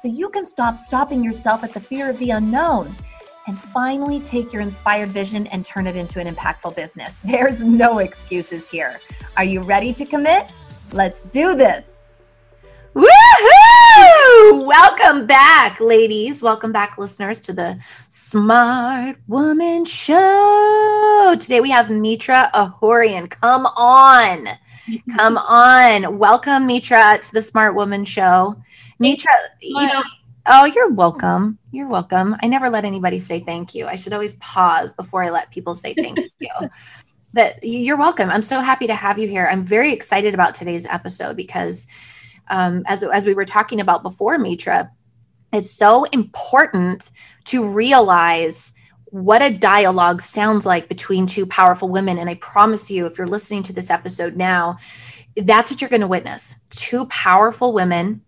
so you can stop stopping yourself at the fear of the unknown and finally take your inspired vision and turn it into an impactful business. There's no excuses here. Are you ready to commit? Let's do this. Woohoo! Welcome back, ladies. Welcome back, listeners, to the Smart Woman Show. Today we have Mitra Ahouraian. Come on. Come on. Welcome, Mitra, to the Smart Woman Show. Mitra, you know, oh, you're welcome. You're welcome. I never let anybody say thank you. I should always pause before I let people say thank you. But you're welcome. I'm so happy to have you here. I'm very excited about today's episode because, um, as as we were talking about before, Mitra, it's so important to realize what a dialogue sounds like between two powerful women. And I promise you, if you're listening to this episode now, that's what you're going to witness two powerful women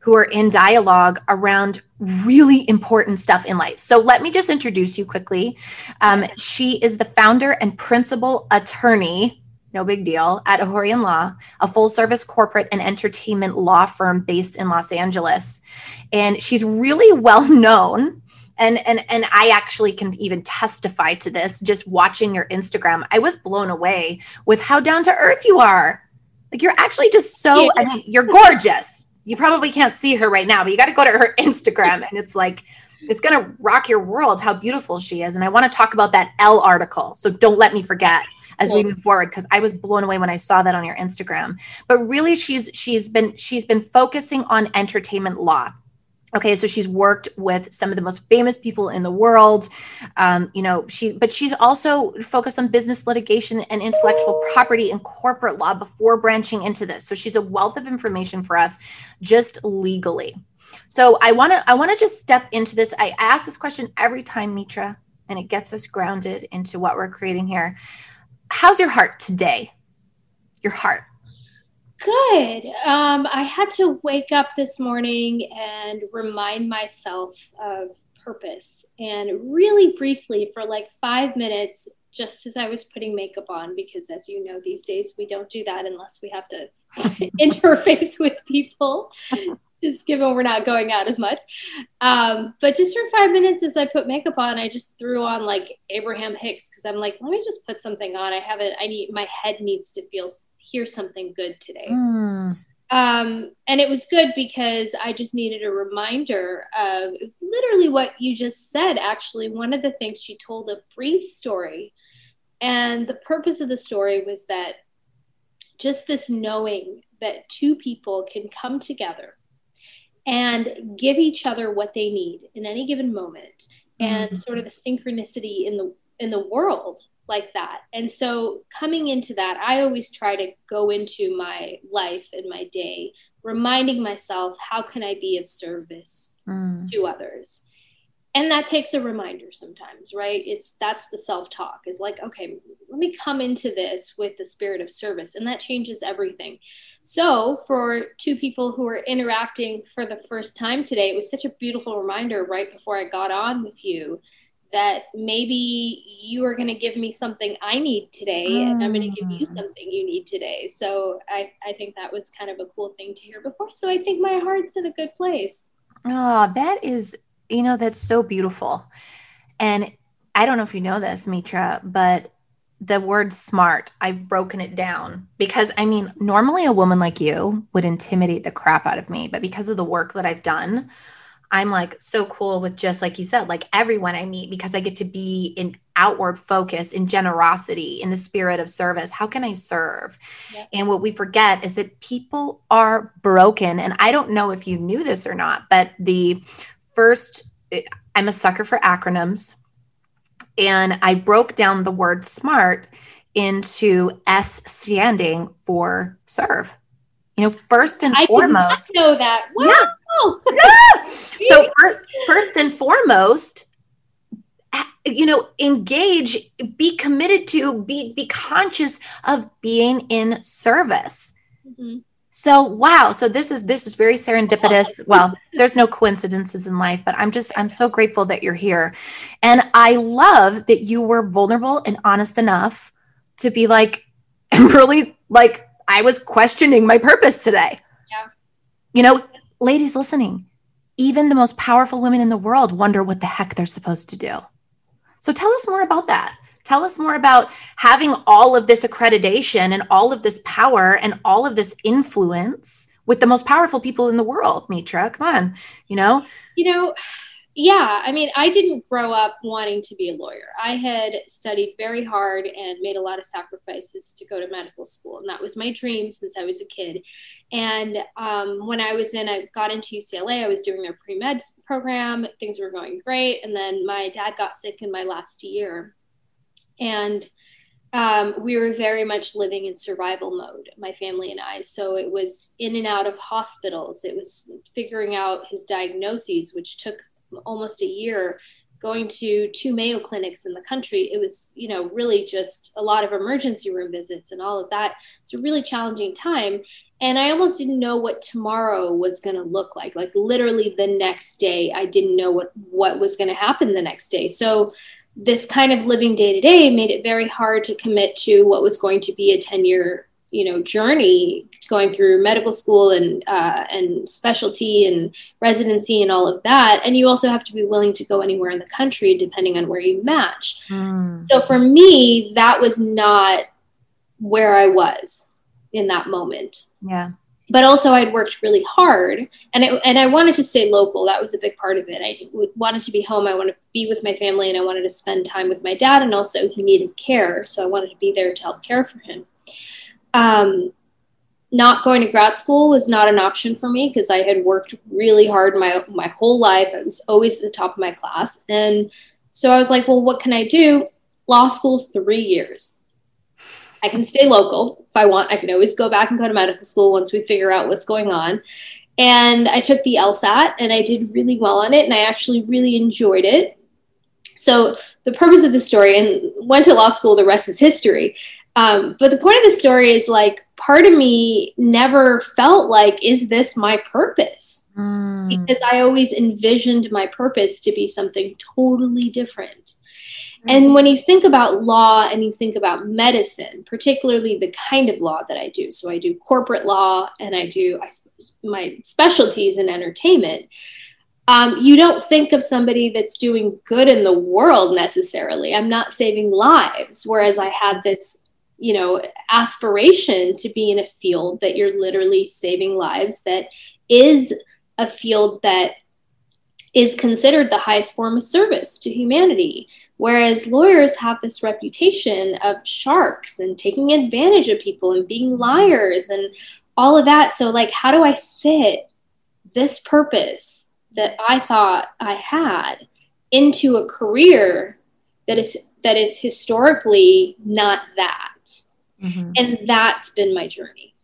who are in dialogue around really important stuff in life. So let me just introduce you quickly. Um, she is the founder and principal attorney, no big deal, at Ahouraian Law, a full service corporate and entertainment law firm based in Los Angeles. And she's really well known. And, and and I actually can even testify to this just watching your Instagram. I was blown away with how down to earth you are. Like you're actually just so. I mean, you're gorgeous you probably can't see her right now, but you got to go to her Instagram and it's like, it's going to rock your world how beautiful she is. And I want to talk about that Elle article. So don't let me forget as we move forward because I was blown away when I saw that on your Instagram. But really she's she's been she's been focusing on entertainment law okay so she's worked with some of the most famous people in the world um, you know she but she's also focused on business litigation and intellectual property and corporate law before branching into this. So she's a wealth of information for us just legally. So i want to i want to just step into this. I ask this question every time mitra and it gets us grounded into what we're creating here. How's your heart today? Your heart Good. Um, I had to wake up this morning and remind myself of purpose. And really briefly, for like five minutes, just as I was putting makeup on, because as you know, these days we don't do that unless we have to interface with people, just given we're not going out as much. Um, but just for five minutes as I put makeup on, I just threw on like Abraham Hicks because I'm like, let me just put something on. I haven't, I need, my head needs to feel hear something good today. Mm. Um, and it was good because I just needed a reminder of it was literally what you just said. Actually, one of the things she told a brief story, and the purpose of the story was that just this knowing that two people can come together and give each other what they need in any given moment, and mm-hmm. sort of the synchronicity in the in the world like that. And so coming into that, I always try to go into my life and my day reminding myself how can I be of service mm. to others? And that takes a reminder sometimes, right? It's that's the self-talk is like, okay, let me come into this with the spirit of service and that changes everything. So, for two people who are interacting for the first time today, it was such a beautiful reminder right before I got on with you that maybe you are going to give me something I need today mm. and I'm going to give you mm. something you need today. So I, I think that was kind of a cool thing to hear before. So I think my heart's in a good place. Oh, that is, you know, that's so beautiful. And I don't know if you know this, Mitra, but the word smart, I've broken it down because I mean, normally a woman like you would intimidate the crap out of me, but because of the work that I've done, I'm like so cool with just like you said, like everyone I meet because I get to be in outward focus, in generosity, in the spirit of service. How can I serve? And what we forget is that people are broken. And I don't know if you knew this or not, but the first, I'm a sucker for acronyms. And I broke down the word smart into S standing for serve. You know, first and I foremost. know that. Wow. Yeah. yeah. So first, first and foremost, you know, engage, be committed to, be be conscious of being in service. Mm-hmm. So wow, so this is this is very serendipitous. Well, there's no coincidences in life, but I'm just I'm so grateful that you're here. And I love that you were vulnerable and honest enough to be like really like I was questioning my purpose today. Yeah. You know, ladies listening, even the most powerful women in the world wonder what the heck they're supposed to do. So tell us more about that. Tell us more about having all of this accreditation and all of this power and all of this influence with the most powerful people in the world, Mitra. Come on, you know? You know, yeah, I mean, I didn't grow up wanting to be a lawyer. I had studied very hard and made a lot of sacrifices to go to medical school, and that was my dream since I was a kid. And um, when I was in, I got into UCLA. I was doing their pre med program. Things were going great, and then my dad got sick in my last year, and um, we were very much living in survival mode, my family and I. So it was in and out of hospitals. It was figuring out his diagnoses, which took almost a year going to two Mayo clinics in the country. It was, you know, really just a lot of emergency room visits and all of that. It's a really challenging time. And I almost didn't know what tomorrow was going to look like. Like literally the next day, I didn't know what, what was going to happen the next day. So this kind of living day to day made it very hard to commit to what was going to be a 10 year you know journey going through medical school and uh, and specialty and residency and all of that. And you also have to be willing to go anywhere in the country depending on where you match. Mm. so for me that was not where i was in that moment. Yeah but also I'd worked really hard and it, and I wanted to stay local. That was a big part of it. I wanted to be home. I wanted to be with my family and I wanted to spend time with my dad and also he needed care. So I wanted to be there to help care for him um, not going to grad school was not an option for me because I had worked really hard my my whole life. I was always at the top of my class, and so I was like, "Well, what can I do?" Law school's three years. I can stay local if I want. I can always go back and go to medical school once we figure out what's going on. And I took the LSAT and I did really well on it, and I actually really enjoyed it. So the purpose of the story, and went to law school. The rest is history. Um, but the point of the story is like part of me never felt like, is this my purpose? Mm. Because I always envisioned my purpose to be something totally different. And when you think about law and you think about medicine, particularly the kind of law that I do, so I do corporate law and I do I, my specialties in entertainment. Um, you don't think of somebody that's doing good in the world necessarily. I'm not saving lives. Whereas I had this you know aspiration to be in a field that you're literally saving lives that is a field that is considered the highest form of service to humanity whereas lawyers have this reputation of sharks and taking advantage of people and being liars and all of that so like how do i fit this purpose that i thought i had into a career that is that is historically not that Mm-hmm. And that's been my journey.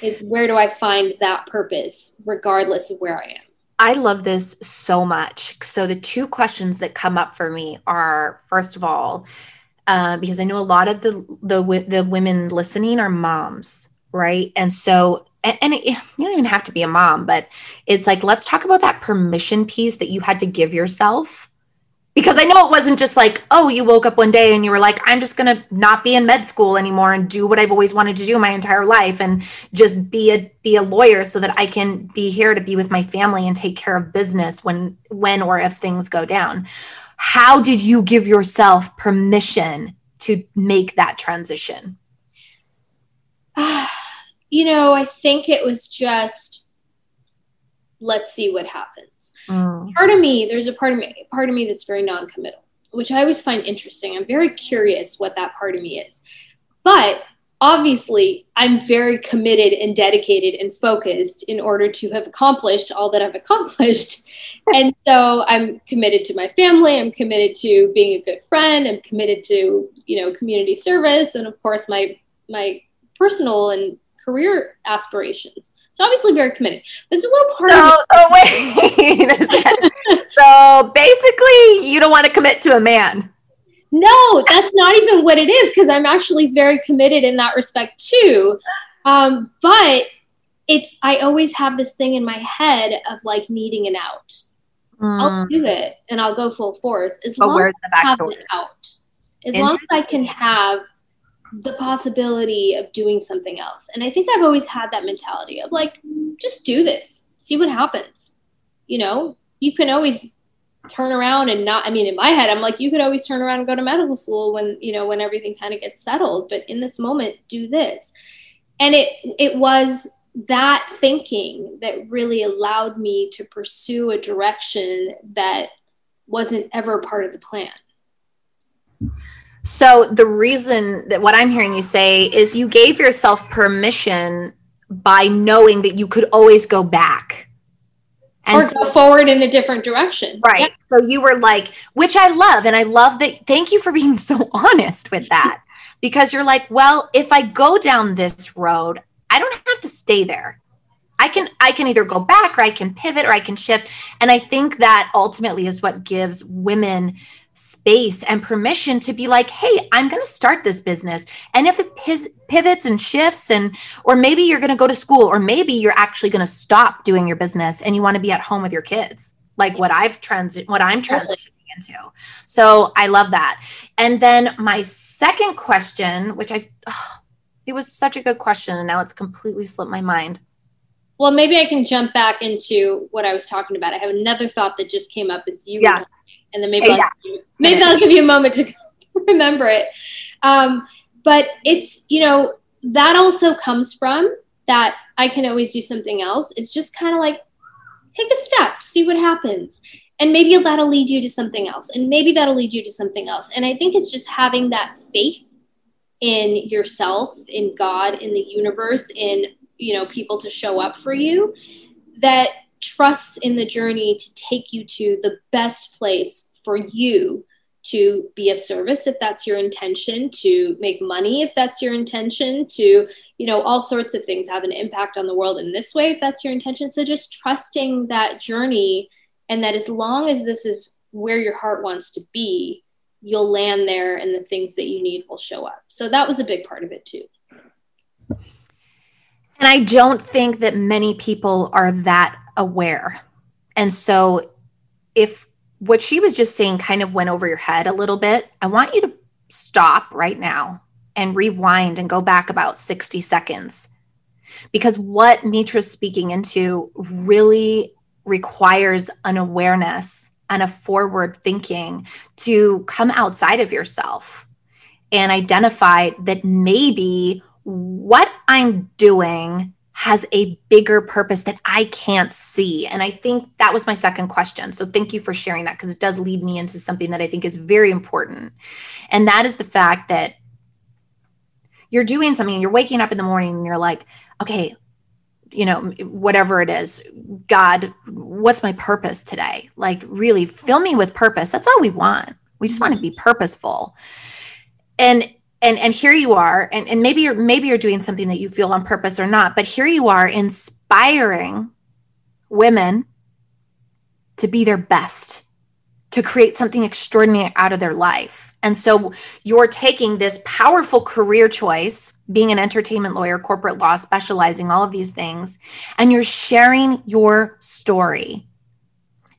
Is where do I find that purpose regardless of where I am? I love this so much. So the two questions that come up for me are first of all, uh, because I know a lot of the the the women listening are moms, right? And so and, and it, you don't even have to be a mom, but it's like let's talk about that permission piece that you had to give yourself because I know it wasn't just like, oh, you woke up one day and you were like, I'm just going to not be in med school anymore and do what I've always wanted to do my entire life and just be a be a lawyer so that I can be here to be with my family and take care of business when when or if things go down. How did you give yourself permission to make that transition? you know, I think it was just let's see what happens Mm. Part of me, there's a part of me, part of me that's very non-committal, which I always find interesting. I'm very curious what that part of me is. But obviously, I'm very committed and dedicated and focused in order to have accomplished all that I've accomplished. and so I'm committed to my family, I'm committed to being a good friend, I'm committed to, you know, community service and of course my my personal and career aspirations. So obviously very committed. There's a little part. So, oh wait so basically, you don't want to commit to a man. No, that's not even what it is because I'm actually very committed in that respect too. Um, but it's, I always have this thing in my head of like needing an out. Mm. I'll do it and I'll go full force as but long as I have an out. As long as I can have the possibility of doing something else. And I think I've always had that mentality of like, just do this, see what happens. You know, you can always turn around and not, I mean, in my head, I'm like, you could always turn around and go to medical school when, you know, when everything kind of gets settled. But in this moment, do this. And it, it was that thinking that really allowed me to pursue a direction that wasn't ever part of the plan. So the reason that what I'm hearing you say is you gave yourself permission by knowing that you could always go back. And or go so, forward in a different direction. Right. So you were like, which I love. And I love that. Thank you for being so honest with that. because you're like, well, if I go down this road, I don't have to stay there. I can I can either go back or I can pivot or I can shift. And I think that ultimately is what gives women space and permission to be like hey i'm going to start this business. And if it pivots and shifts and or maybe you're going to go to school or maybe you're actually going to stop doing your business and you want to be at home with your kids like what i've transit what i'm transitioning into. So i love that. And then my second question which i oh, it was such a good question and now it's completely slipped my mind. Well maybe i can jump back into what i was talking about. I have another thought that just came up as you yeah and then maybe yeah. I'll, maybe that'll give you a moment to remember it. Um, but it's you know that also comes from that I can always do something else. It's just kind of like take a step, see what happens. And maybe that'll lead you to something else. And maybe that'll lead you to something else. And I think it's just having that faith in yourself, in God, in the universe, in you know, people to show up for you that trusts in the journey to take you to the best place for you to be of service if that's your intention to make money if that's your intention to you know all sorts of things have an impact on the world in this way if that's your intention. So just trusting that journey and that as long as this is where your heart wants to be you'll land there and the things that you need will show up. So that was a big part of it too. And I don't think that many people are that aware. And so, if what she was just saying kind of went over your head a little bit, I want you to stop right now and rewind and go back about 60 seconds. Because what Mitra's speaking into really requires an awareness and a forward thinking to come outside of yourself and identify that maybe what I'm doing has a bigger purpose that I can't see. And I think that was my second question. So thank you for sharing that because it does lead me into something that I think is very important. And that is the fact that you're doing something, you're waking up in the morning and you're like, okay, you know, whatever it is, God, what's my purpose today? Like, really fill me with purpose. That's all we want. We just want to be purposeful. And and and here you are and, and maybe you're maybe you're doing something that you feel on purpose or not but here you are inspiring women to be their best to create something extraordinary out of their life. And so you're taking this powerful career choice being an entertainment lawyer corporate law specializing all of these things and you're sharing your story.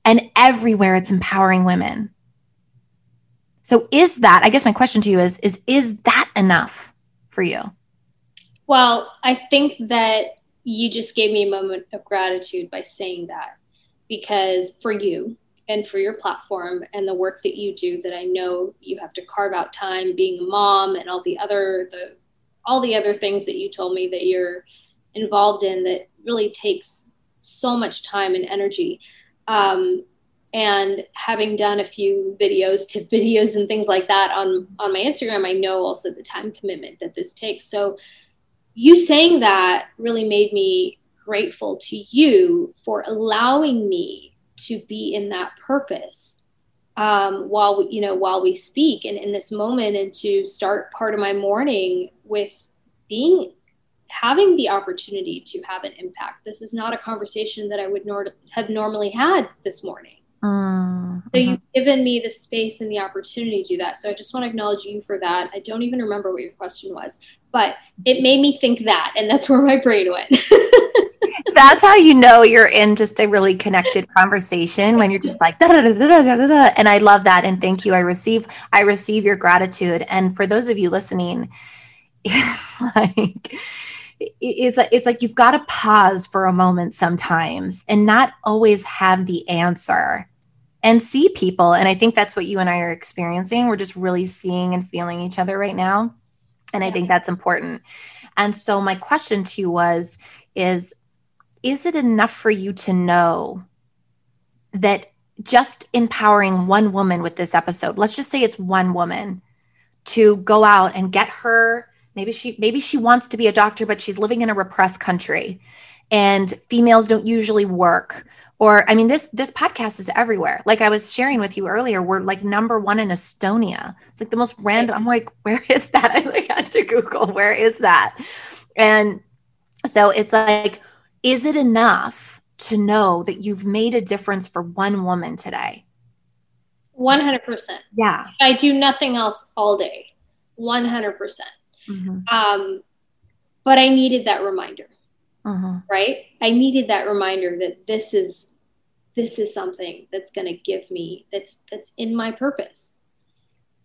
And everywhere it's empowering women so is that, I guess my question to you is is is that enough for you? Well, I think that you just gave me a moment of gratitude by saying that because for you and for your platform and the work that you do that I know you have to carve out time being a mom and all the other the all the other things that you told me that you're involved in that really takes so much time and energy. Um, and having done a few videos to videos and things like that on on my instagram i know also the time commitment that this takes. So you saying that really made me grateful to you for allowing me to be in that purpose um, while we, you know while we speak and in this moment and to start part of my morning with being having the opportunity to have an impact. This is not a conversation that i would nor- have normally had this morning Mm, So you've given me the space and the opportunity to do that. So I just want to acknowledge you for that. I don't even remember what your question was, but it made me think that, and that's where my brain went. That's how you know you're in just a really connected conversation when you're just like da, da, da, da, da, da, da. and I love that and thank you. I receive I receive your gratitude and for those of you listening it's like it's like it's like you've got to pause for a moment sometimes and not always have the answer and see people and I think that's what you and I are experiencing. We're just really seeing and feeling each other right now. And I think that's important. And so my question to you was is is it enough for you to know that just empowering one woman with this episode let's just say it's one woman to go out and get her maybe she maybe she wants to be a doctor but she's living in a repressed country and females don't usually work or i mean this this podcast is everywhere like i was sharing with you earlier we're like number one in estonia it's like the most random i'm like where is that i like had to google where is that and so it's like is it enough to know that you've made a difference for one woman today 100%. yeah I do nothing else all day. 100%. Mhm. Um, but I needed that reminder, Mhm. right? I needed that reminder that this is this is something that's going to give me that's that's in my purpose.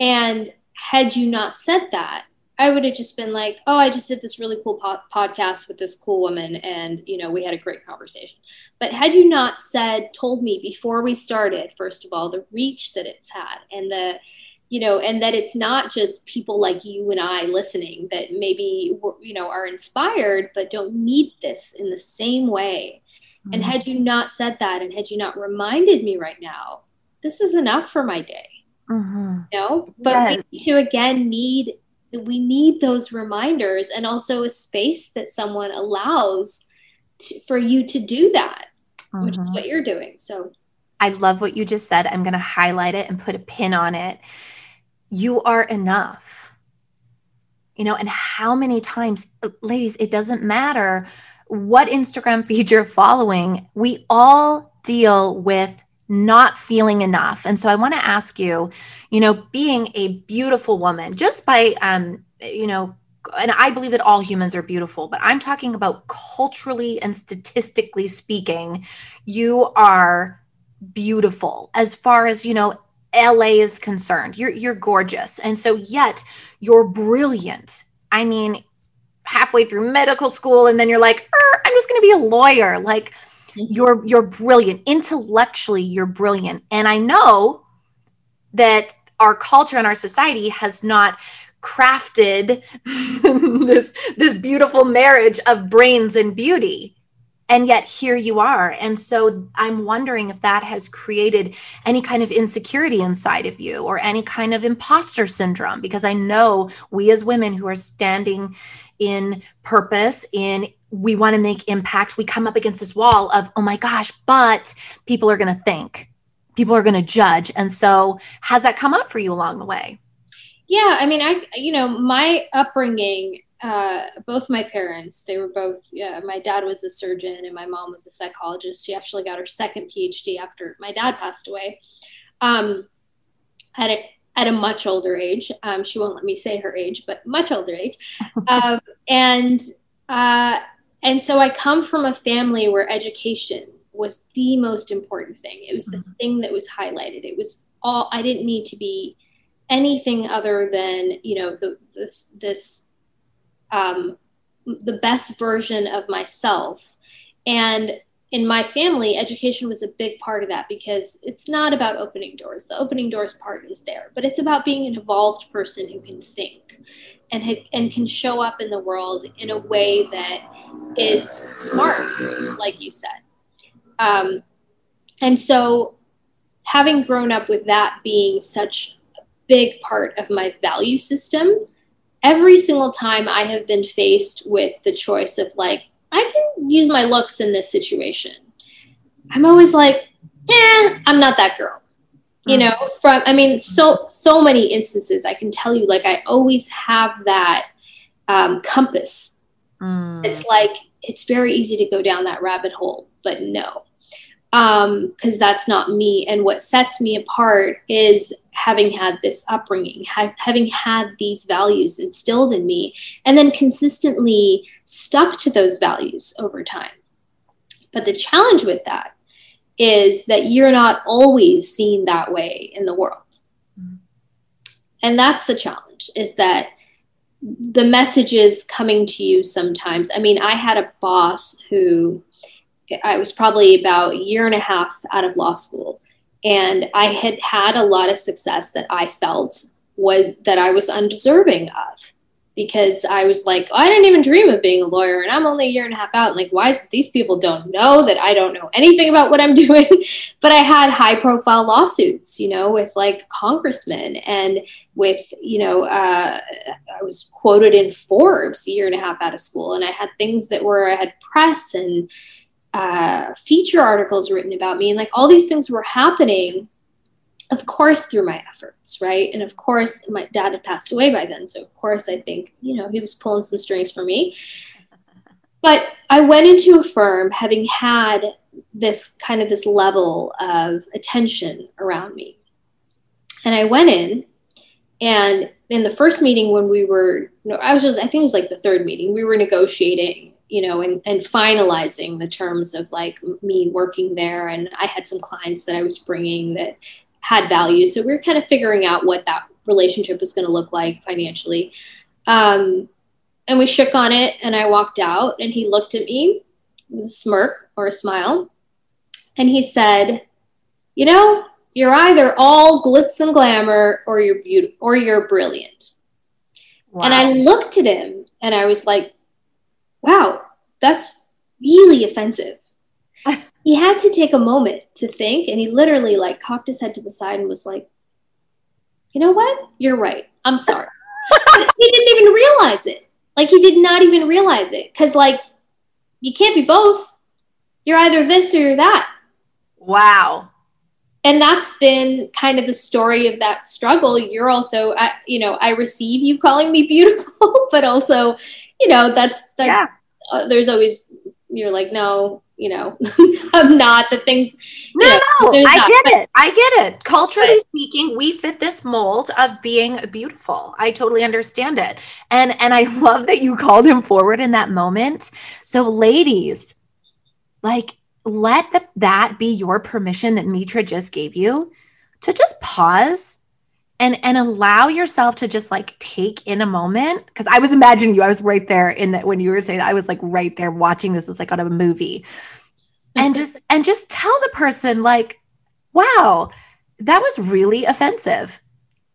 And had you not said that, I would have just been like, "Oh, I just did this really cool po- podcast with this cool woman, and you know, we had a great conversation." But had you not said, told me before we started, first of all, the reach that it's had, and the, you know, and that it's not just people like you and I listening that maybe you know are inspired but don't need this in the same way. And had you not said that, and had you not reminded me right now, this is enough for my day Mhm. you know but Yes. we need to again need we need those reminders and also a space that someone allows to, for you to do that which is Mhm. what you're doing so I love what you just said. I'm going to highlight it and put a pin on it. You are enough. You know, and how many times, ladies, it doesn't matter what Instagram feed you're following, we all deal with not feeling enough. And so I want to ask you, you know, being a beautiful woman, just by, um, you know, and I believe that all humans are beautiful, but I'm talking about culturally and statistically speaking, you are beautiful as far as you know LA is concerned. You're you're gorgeous. And so yet you're brilliant. I mean halfway through medical school and then you're like, "Er, I'm just going to be a lawyer." Like you're you're brilliant. Intellectually you're brilliant. And I know that our culture and our society has not crafted this this beautiful marriage of brains and beauty and yet here you are. And so i'm wondering if that has created any kind of insecurity inside of you or any kind of imposter syndrome because i know we as women who are standing in purpose in we want to make impact we come up against this wall of oh my gosh but people are going to think people are going to judge. And so has that come up for you along the way? Yeah i mean i you know my upbringing uh, both my parents they were both yeah my dad was a surgeon and my mom was a psychologist. She actually got her second phd after my dad passed away. Um, at a, at a much older age um, she won't let me say her age but much older age. Um, and uh, and so i come from a family where education was the most important thing. It was the Mhm. thing that was highlighted. It was all i didn't need to be anything other than you know the this this um, the best version of myself. And in my family education was a big part of that because it's not about opening doors. The opening doors part is there but it's about being an evolved person who can think and ha- and can show up in the world in a way that is smart like you said. Um, and so having grown up with that being such a big part of my value system every single time I have been faced with the choice of like, I can use my looks in this situation, I'm always like, eh, I'm not that girl. You Mhm. know, from I mean, so so many instances I can tell you, like I always have that um, compass. Mm. It's like it's very easy to go down that rabbit hole, but no. Um because that's not me. And what sets me apart is having had this upbringing ha- having had these values instilled in me and then consistently stuck to those values over time. But the challenge with that is that you're not always seen that way in the world. Mm-hmm. and that's the challenge is that the messages coming to you sometimes i mean i had a boss who I was probably about a year and a half out of law school. And I had had a lot of success that I felt was that I was undeserving of because I was like, I didn't even dream of being a lawyer and I'm only a year and a half out. Like, why is it these people don't know that I don't know anything about what I'm doing? but I had high profile lawsuits, you know, with like congressmen and with, you know, uh, I was quoted in Forbes a year and a half out of school. And I had things that were, I had press and, uh, feature articles written about me. And like all these things were happening of course through my efforts right? And of course my dad had passed away by then. So of course i think you know he was pulling some strings for me. But i went into a firm having had this kind of this level of attention around me. And i went in and in the first meeting when we were no i was just i think it was like the third meeting we were negotiating you know, and, and finalizing the terms of like me working there. And I had some clients that I was bringing that had value. So we were kind of figuring out what that relationship was going to look like financially. Um, and we shook on it and I walked out and he looked at me with a smirk or a smile. And he said, you know, you're either all glitz and glamour or you're beautiful or you're brilliant. Wow. And I looked at him and I was like, wow, that's really offensive. he had to take a moment to think and he literally like cocked his head to the side and was like, you know what? You're right. I'm sorry. he didn't even realize it. Like he did not even realize it. Cause like you can't be both. You're either this or you're that. Wow. And that's been kind of the story of that struggle. You're also, you know, I receive you calling me beautiful, but also, you know, that's, that's yeah. uh, there's always you're like no you know i'm not the things no know, no i get it i get it. Culturally speaking we fit this mold of being beautiful. I totally understand it. And and i love that you called him forward in that moment. So ladies like let the, that be your permission that mitra just gave you to just pause and and allow yourself to just like take in a moment because i was imagining you i was right there in that when you were saying i was like right there watching this as like on a movie. And just and just tell the person like wow that was really offensive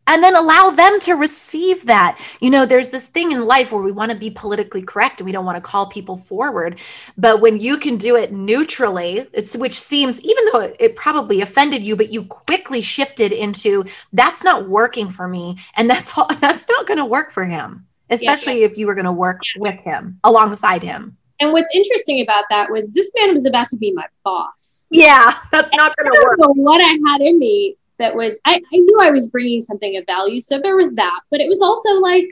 and then allow them to receive that. You know, there's this thing in life where we want to be politically correct and we don't want to call people forward. But when you can do it neutrally, it's which seems, even though it, it probably offended you, but you quickly shifted into that's not working for me. And that's all, that's not going to work for him, especially yeah, yeah. if you were going to work yeah. with him alongside him. And what's interesting about that was this man was about to be my boss. Yeah, that's not going to work. what I had in me that was I, I knew I was bringing something of value. So there was that, but it was also like,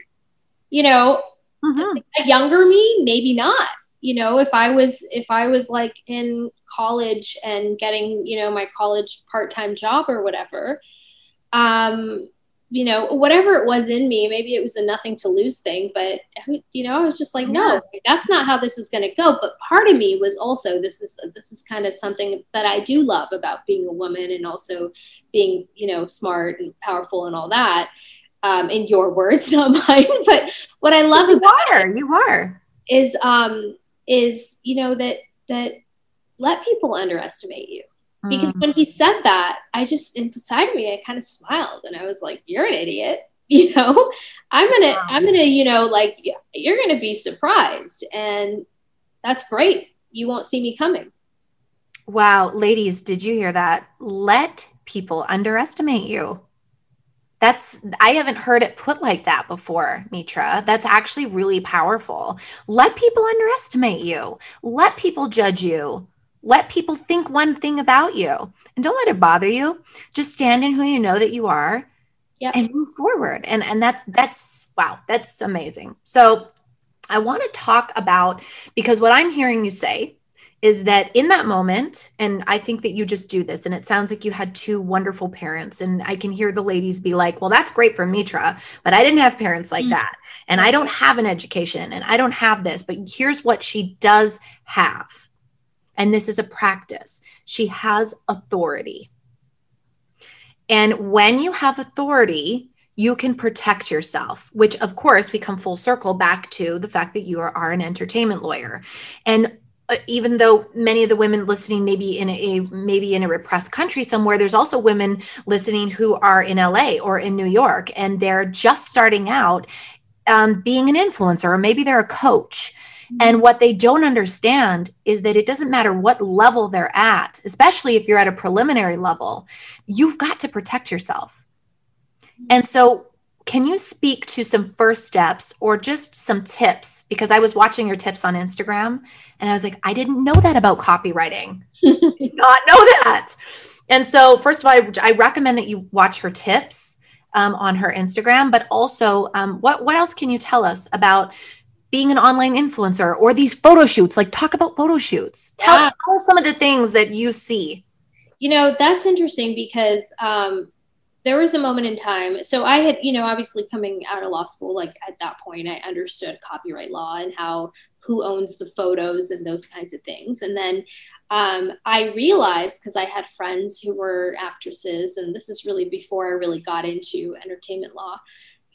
you know, mm-hmm. a younger me, maybe not. You know, if I was if I was like in college and getting, you know, my college part-time job or whatever, um, you know, whatever it was in me, maybe it was a nothing to lose thing, but you know, I was just like, no, that's not how this is going to go. But part of me was also this is this is kind of something that I do love about being a woman and also being, you know, smart and powerful and all that. Um, in your words, not mine. But what I love you about are, you are is um is you know that that let people underestimate you because mm. when he said that i just inside me i kind of smiled and i was like you're an idiot you know? I'm gonna wow. i'm gonna you know like you're gonna be surprised and that's great. You won't see me coming. Wow. Ladies did you hear that? Let people underestimate you. That's i haven't heard it put like that before mitra. That's actually really powerful. Let people underestimate you. Let people judge you let people think one thing about you and don't let it bother you. Just stand in who you know that you are yep. and move forward. And and that's that's wow, that's amazing. So I want to talk about because what I'm hearing you say is that in that moment, and I think that you just do this, and it sounds like you had two wonderful parents, and I can hear the ladies be like, Well, that's great for Mitra, but I didn't have parents like mm-hmm. that. And I don't have an education, and I don't have this. But here's what she does have. And this is a practice she has authority. And when you have authority, you can protect yourself, which of course we come full circle back to the fact that you are, are an entertainment lawyer. And uh, even though many of the women listening maybe in a maybe in a repressed country somewhere there's also women listening who are in LA or in New York and they're just starting out um, being an influencer or maybe they're a coach. And what they don't understand is that it doesn't matter what level they're at especially if you're at a preliminary level you've got to protect yourself and so can you speak to some first steps or just some tips? Because I was watching your tips on Instagram and I was like, I didn't know that about copywriting. not know that. And so, first of all, I, I recommend that you watch her tips um, on her Instagram, but also, um, what what else can you tell us about being an online influencer or these photo shoots? Like, talk about photo shoots. Tell, yeah. tell us some of the things that you see. You know, that's interesting because um, there was a moment in time. So I had, you know, obviously coming out of law school, like at that point, I understood copyright law and how who owns the photos and those kinds of things. And then um, I realized because I had friends who were actresses, and this is really before I really got into entertainment law,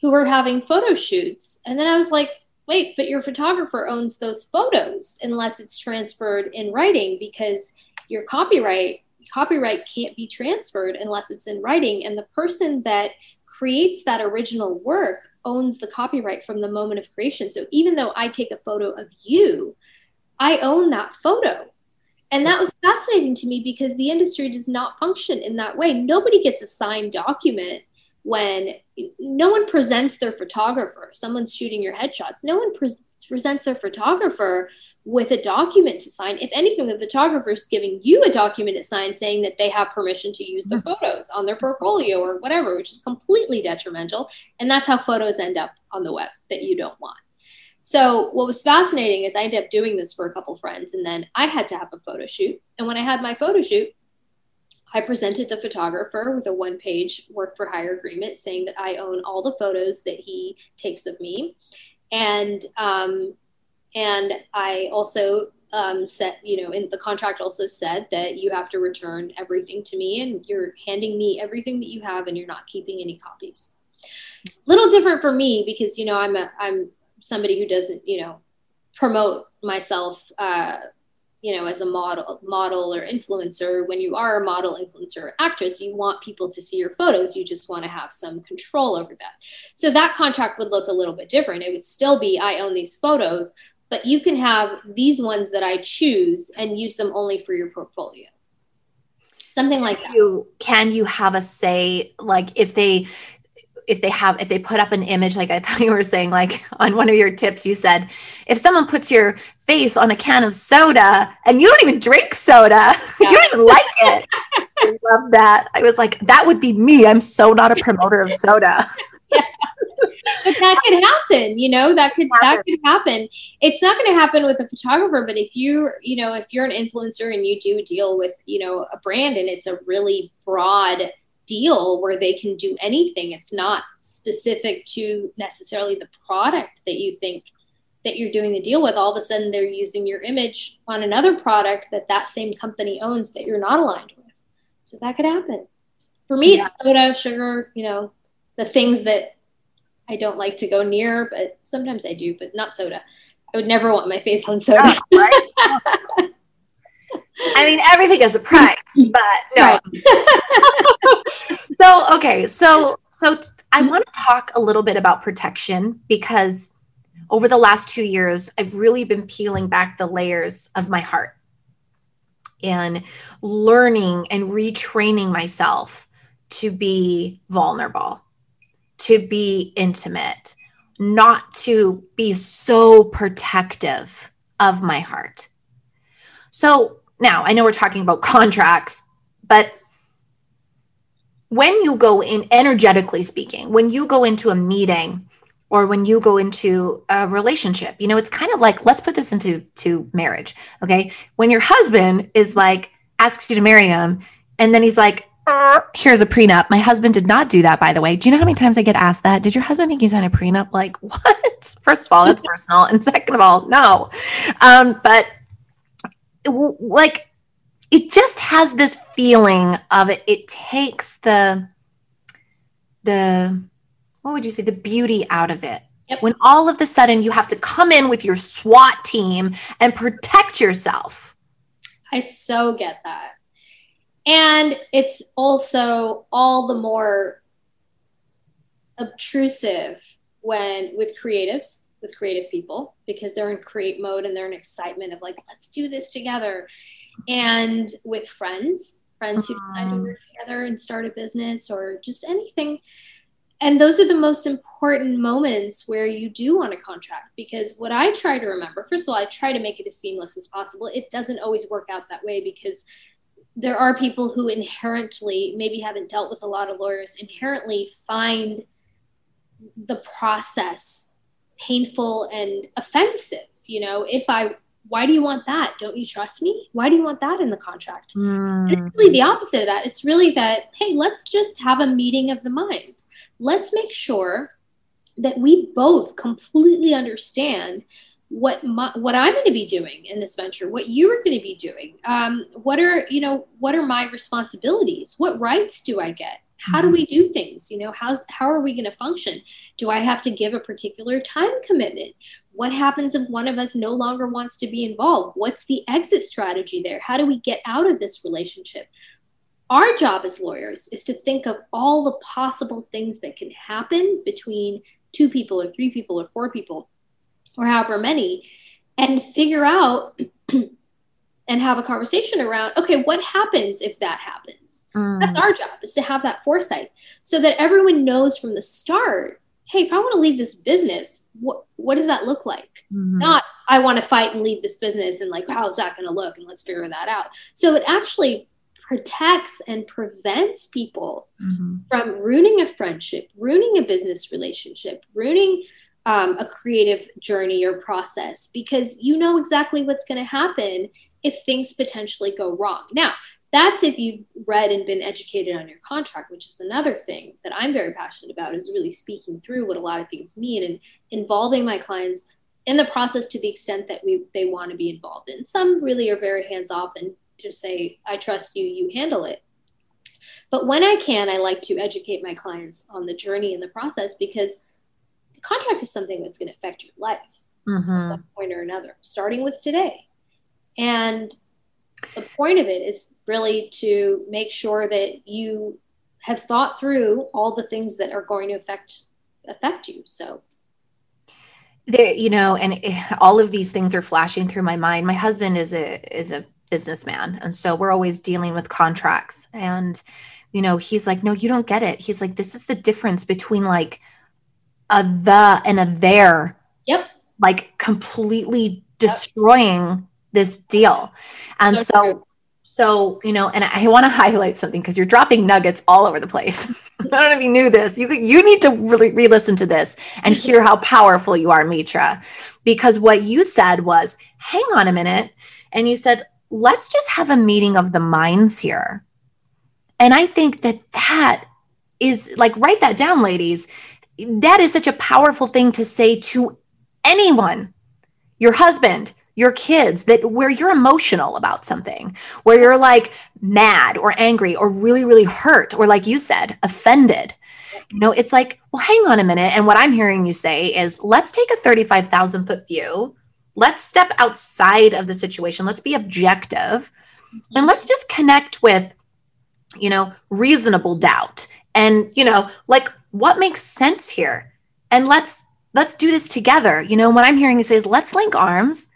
who were having photo shoots. And then I was like, wait, but your photographer owns those photos unless it's transferred in writing because your copyright copyright can't be transferred unless it's in writing. And the person that creates that original work owns the copyright from the moment of creation. So even though I take a photo of you, I own that photo. And that was fascinating to me because the industry does not function in that way. Nobody gets a signed document when no one presents their photographer. Someone's shooting your headshots. No one pre- presents their photographer with a document to sign. If anything, the photographer is giving you a document to sign saying that they have permission to use their mm-hmm. photos on their portfolio or whatever, which is completely detrimental. And that's how photos end up on the web that you don't want. So what was fascinating is I ended up doing this for a couple friends, and then I had to have a photo shoot. And when I had my photo shoot, I presented the photographer with a one-page work for hire agreement saying that I own all the photos that he takes of me, and um, and I also um, you know, in the contract also said that you have to return everything to me and you're handing me everything that you have and you're not keeping any copies. Little different for me because, you know, I'm a, I'm somebody who doesn't, you know, promote myself, uh, you know, as a model, model or influencer. When you are a model, influencer, or actress, you want people to see your photos. You just want to have some control over that. So that contract would look a little bit different. It would still be, I own these photos, but you can have these ones that I choose and use them only for your portfolio. Something like that. You, can you have a say, like if they if they have if they put up an image like i thought you were saying like on one of your tips you said if someone puts your face on a can of soda and you don't even drink soda yeah. you don't even like it. I love that. I was like that would be me. I'm so not a promoter of soda. Yeah. But that could happen you know that could that could happen. It's not going to happen with a photographer but if you you know if you're an influencer and you do deal with you know a brand and it's a really broad deal where they can do anything it's not specific to necessarily the product that you think that you're doing the deal with all of a sudden they're using your image on another product that that same company owns that you're not aligned with so that could happen for me yeah. it's soda sugar you know the things that I don't like to go near, but sometimes I do, but not soda. I would never want my face on soda. Yeah, right? I mean, everything has a price, but no. so, okay, so so t- I want to talk a little bit about protection because over the last two years, I've really been peeling back the layers of my heart and learning and retraining myself to be vulnerable to be intimate, not to be so protective of my heart. So now I know we're talking about contracts, but when you go in, energetically speaking, when you go into a meeting or when you go into a relationship you know it's kind of like let's put this into to marriage okay? When your husband is like asks you to marry him and then he's like here's a prenup. My husband did not do that by the way. Do you know how many times i get asked that? Did your husband make you sign a prenup? Like what? First of all that's personal. And second of all no. Um, but like it just has this feeling of it it takes the the what would you say the beauty out of it yep. when all of a sudden you have to come in with your SWAT team and protect yourself. I so get that. And it's also all the more obtrusive when with creatives, with creative people, because they're in create mode and they're in excitement of like, let's do this together. And with friends, friends who decide to mm. work together and start a business or just anything and those are the most important moments where you do want a contract because what i try to remember first of all i try to make it as seamless as possible it doesn't always work out that way because there are people who inherently maybe haven't dealt with a lot of lawyers inherently find the process painful and offensive you know if i why do you want that? Don't you trust me? Why do you want that in the contract? Mm. It's really the opposite of that. It's really that, hey, let's just have a meeting of the minds. Let's make sure that we both completely understand what my, what I'm going to be doing in this venture, what you are going to be doing. Um, what are you know what are my responsibilities? What rights do I get? How do mm-hmm. we do things? You know how's how are we going to function? Do i have to give a particular time commitment? What happens if one of us no longer wants to be involved? What's the exit strategy there? How do we get out of this relationship? Our job as lawyers is to think of all the possible things that can happen between two people or three people or four people or however many and figure out and have a conversation around okay what happens if that happens mm. that's our job is to have that foresight so that everyone knows from the start hey if i want to leave this business what what does that look like mm-hmm. not i want to fight and leave this business and like how's that going to look and let's figure that out so it actually protects and prevents people mm-hmm. from ruining a friendship ruining a business relationship ruining um, a creative journey or process because you know exactly what's going to happen if things potentially go wrong. Now, that's if you've read and been educated on your contract, which is another thing that I'm very passionate about is really speaking through what a lot of things mean and involving my clients in the process to the extent that we they want to be involved in. Some really are very hands off and just say, I trust you, you handle it. But when I can, I like to educate my clients on the journey and the process because the contract is something that's going to affect your life mm-hmm. at one point or another, starting with today. And the point of it is really to make sure that you have thought through all the things that are going to affect affect you. So there, you know, and all of these things are flashing through my mind. My husband is a is a businessman, and so we're always dealing with contracts. And you know, he's like, "No, you don't get it." He's like, "This is the difference between like a the and a there." Yep. Like completely destroying this deal. And so, so, so you know, and I want to highlight something because you're dropping nuggets all over the place. I don't know if you knew this. You you need to really re-listen to this and mm-hmm. hear how powerful you are, Mitra. Because what you said was, hang on a minute. And you said, let's just have a meeting of the minds here. And I think that that is like, write that down, ladies. That is such a powerful thing to say to anyone your husband, your kids that where you're emotional about something, where you're like mad or angry or really, really hurt, or like you said, offended. You know, it's like, well, hang on a minute. And what I'm hearing you say is let's take a 35,000 foot view. Let's step outside of the situation. Let's be objective. And let's just connect with, you know, reasonable doubt. And, you know, like what makes sense here? And let's let's do this together. You know, what I'm hearing you say is let's link arms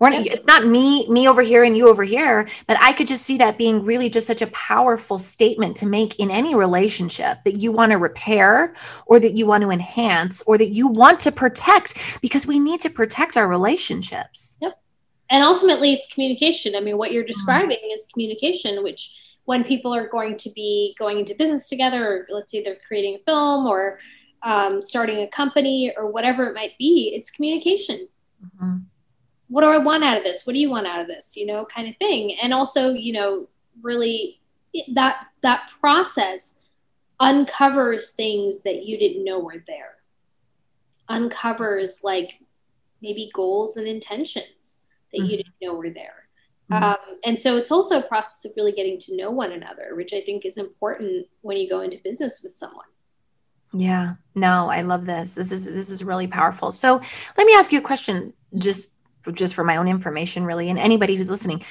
we're, it's not me, me over here and you over here, but I could just see that being really just such a powerful statement to make in any relationship that you want to repair or that you want to enhance or that you want to protect because we need to protect our relationships. Yep. And ultimately, it's communication. I mean, what you're mm. describing mm. is communication, which when people are going to be going into business together, or let's say they're creating a film or um, starting a company or whatever it might be, it's communication. Mm-hmm. What do I want out of this? What do you want out of this? You know, kind of thing. And also, you know, really that that process uncovers things that you didn't know were there. Uncovers like maybe goals and intentions that mm-hmm. you didn't know were there. Mm-hmm. Um, and so it's also a process of really getting to know one another, which I think is important when you go into business with someone. Yeah, no, I love this. This is this is really powerful. So let me ask you a question, just just for my own information, really, and anybody who's listening.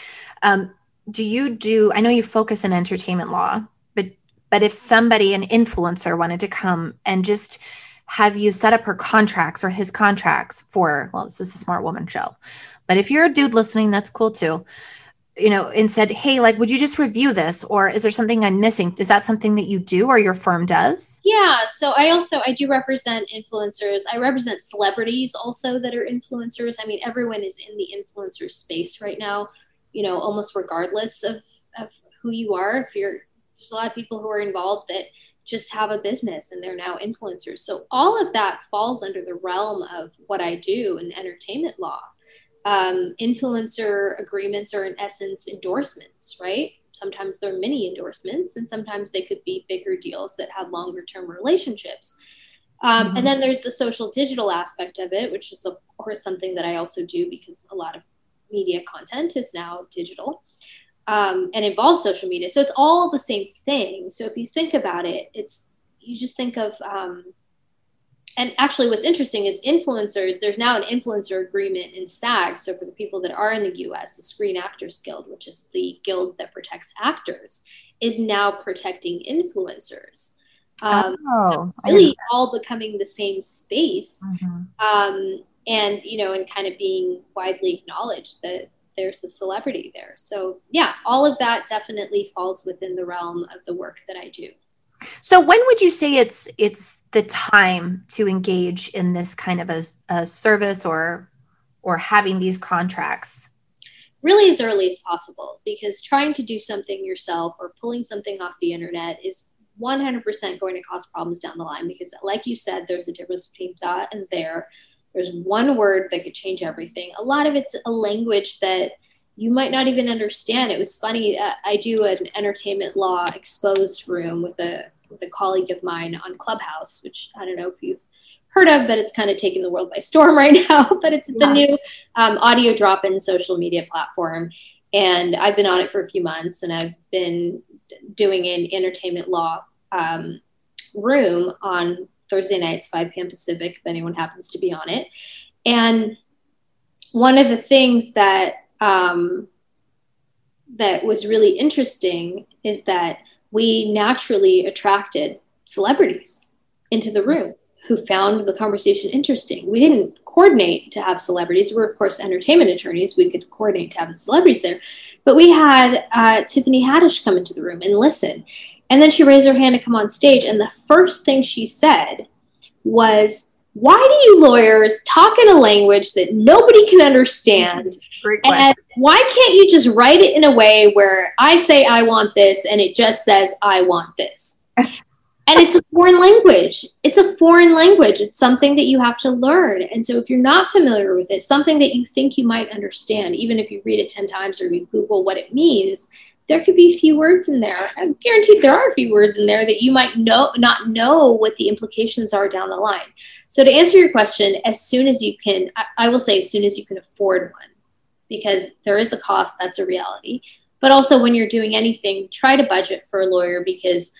Um, do you do? I know you focus in entertainment law, but but if somebody, an influencer, wanted to come and just have you set up her contracts or his contracts for, well, this is the Smart Woman show, but if you're a dude listening, that's cool too you know, and said, Hey, like, would you just review this? Or is there something I'm missing? Is that something that you do or your firm does? Yeah. So I also, I do represent influencers. I represent celebrities also that are influencers. I mean, everyone is in the influencer space right now, you know, almost regardless of, of who you are. If you're, there's a lot of people who are involved that just have a business and they're now influencers. So all of that falls under the realm of what I do in entertainment law um, influencer agreements are in essence endorsements, right? Sometimes they're mini endorsements, and sometimes they could be bigger deals that have longer term relationships. Um, mm-hmm. And then there's the social digital aspect of it, which is, of course, something that I also do because a lot of media content is now digital um, and involves social media. So it's all the same thing. So if you think about it, it's you just think of um, and actually what's interesting is influencers there's now an influencer agreement in sag. So for the people that are in the us the screen actors guild which is the guild that protects actors is now protecting influencers. Um, oh, really all becoming the same space. Mm-hmm. um, and you know and kind of being widely acknowledged that there's a celebrity there. So yeah all of that definitely falls within the realm of the work that i do so when would you say it's it's the time to engage in this kind of a, a service or or having these contracts? Really as early as possible because trying to do something yourself or pulling something off the internet is 100% going to cause problems down the line because like you said there's a difference between that and there there's one word that could change everything a lot of it's a language that you might not even understand. It was funny. Uh, I do an entertainment law exposed room with a with a colleague of mine on Clubhouse, which I don't know if you've heard of, but it's kind of taking the world by storm right now. but it's yeah. the new um, audio drop in social media platform. And I've been on it for a few months and I've been doing an entertainment law um, room on Thursday nights, 5 p.m. Pacific, if anyone happens to be on it. And one of the things that um, that was really interesting is that we naturally attracted celebrities into the room who found the conversation interesting. We didn't coordinate to have celebrities. We're, of course, entertainment attorneys. We could coordinate to have celebrities there. But we had uh, Tiffany Haddish come into the room and listen. And then she raised her hand to come on stage. And the first thing she said was, why do you lawyers talk in a language that nobody can understand? And why can't you just write it in a way where I say I want this and it just says I want this? and it's a foreign language. It's a foreign language. It's something that you have to learn. And so if you're not familiar with it, something that you think you might understand, even if you read it 10 times or you Google what it means, there could be a few words in there. I'm guaranteed there are a few words in there that you might know not know what the implications are down the line. So to answer your question, as soon as you can, I, I will say as soon as you can afford one, because there is a cost, that's a reality. But also when you're doing anything, try to budget for a lawyer because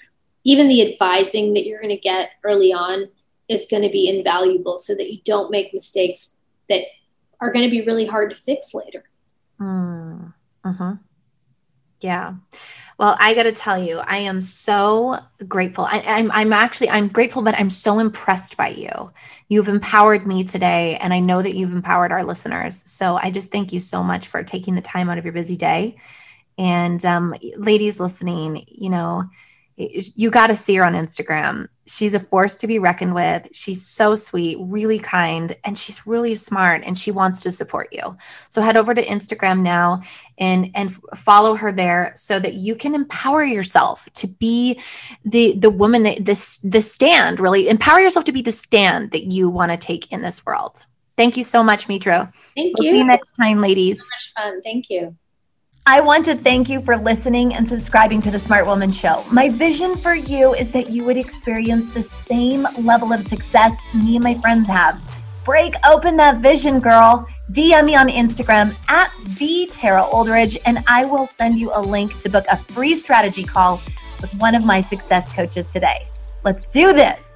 even the advising that you're going to get early on is going to be invaluable so that you don't make mistakes that are going to be really hard to fix later. Mm, uh-huh. Yeah. Well, I got to tell you, I am so grateful. I, am I'm, I'm actually I'm grateful, but I'm so impressed by you. You've empowered me today, and I know that you've empowered our listeners. So I just thank you so much for taking the time out of your busy day. And um, ladies listening, you know, you got to see her on Instagram. She's a force to be reckoned with. She's so sweet, really kind, and she's really smart and she wants to support you. So head over to Instagram now and and follow her there so that you can empower yourself to be the the woman that this the stand really empower yourself to be the stand that you want to take in this world. Thank you so much, Mitra. Thank we'll you. See you next time, ladies. So much fun. Thank you. I want to thank you for listening and subscribing to the Smart Woman Show. My vision for you is that you would experience the same level of success me and my friends have. Break open that vision, girl. DM me on Instagram at the Tara Oldridge, and I will send you a link to book a free strategy call with one of my success coaches today. Let's do this.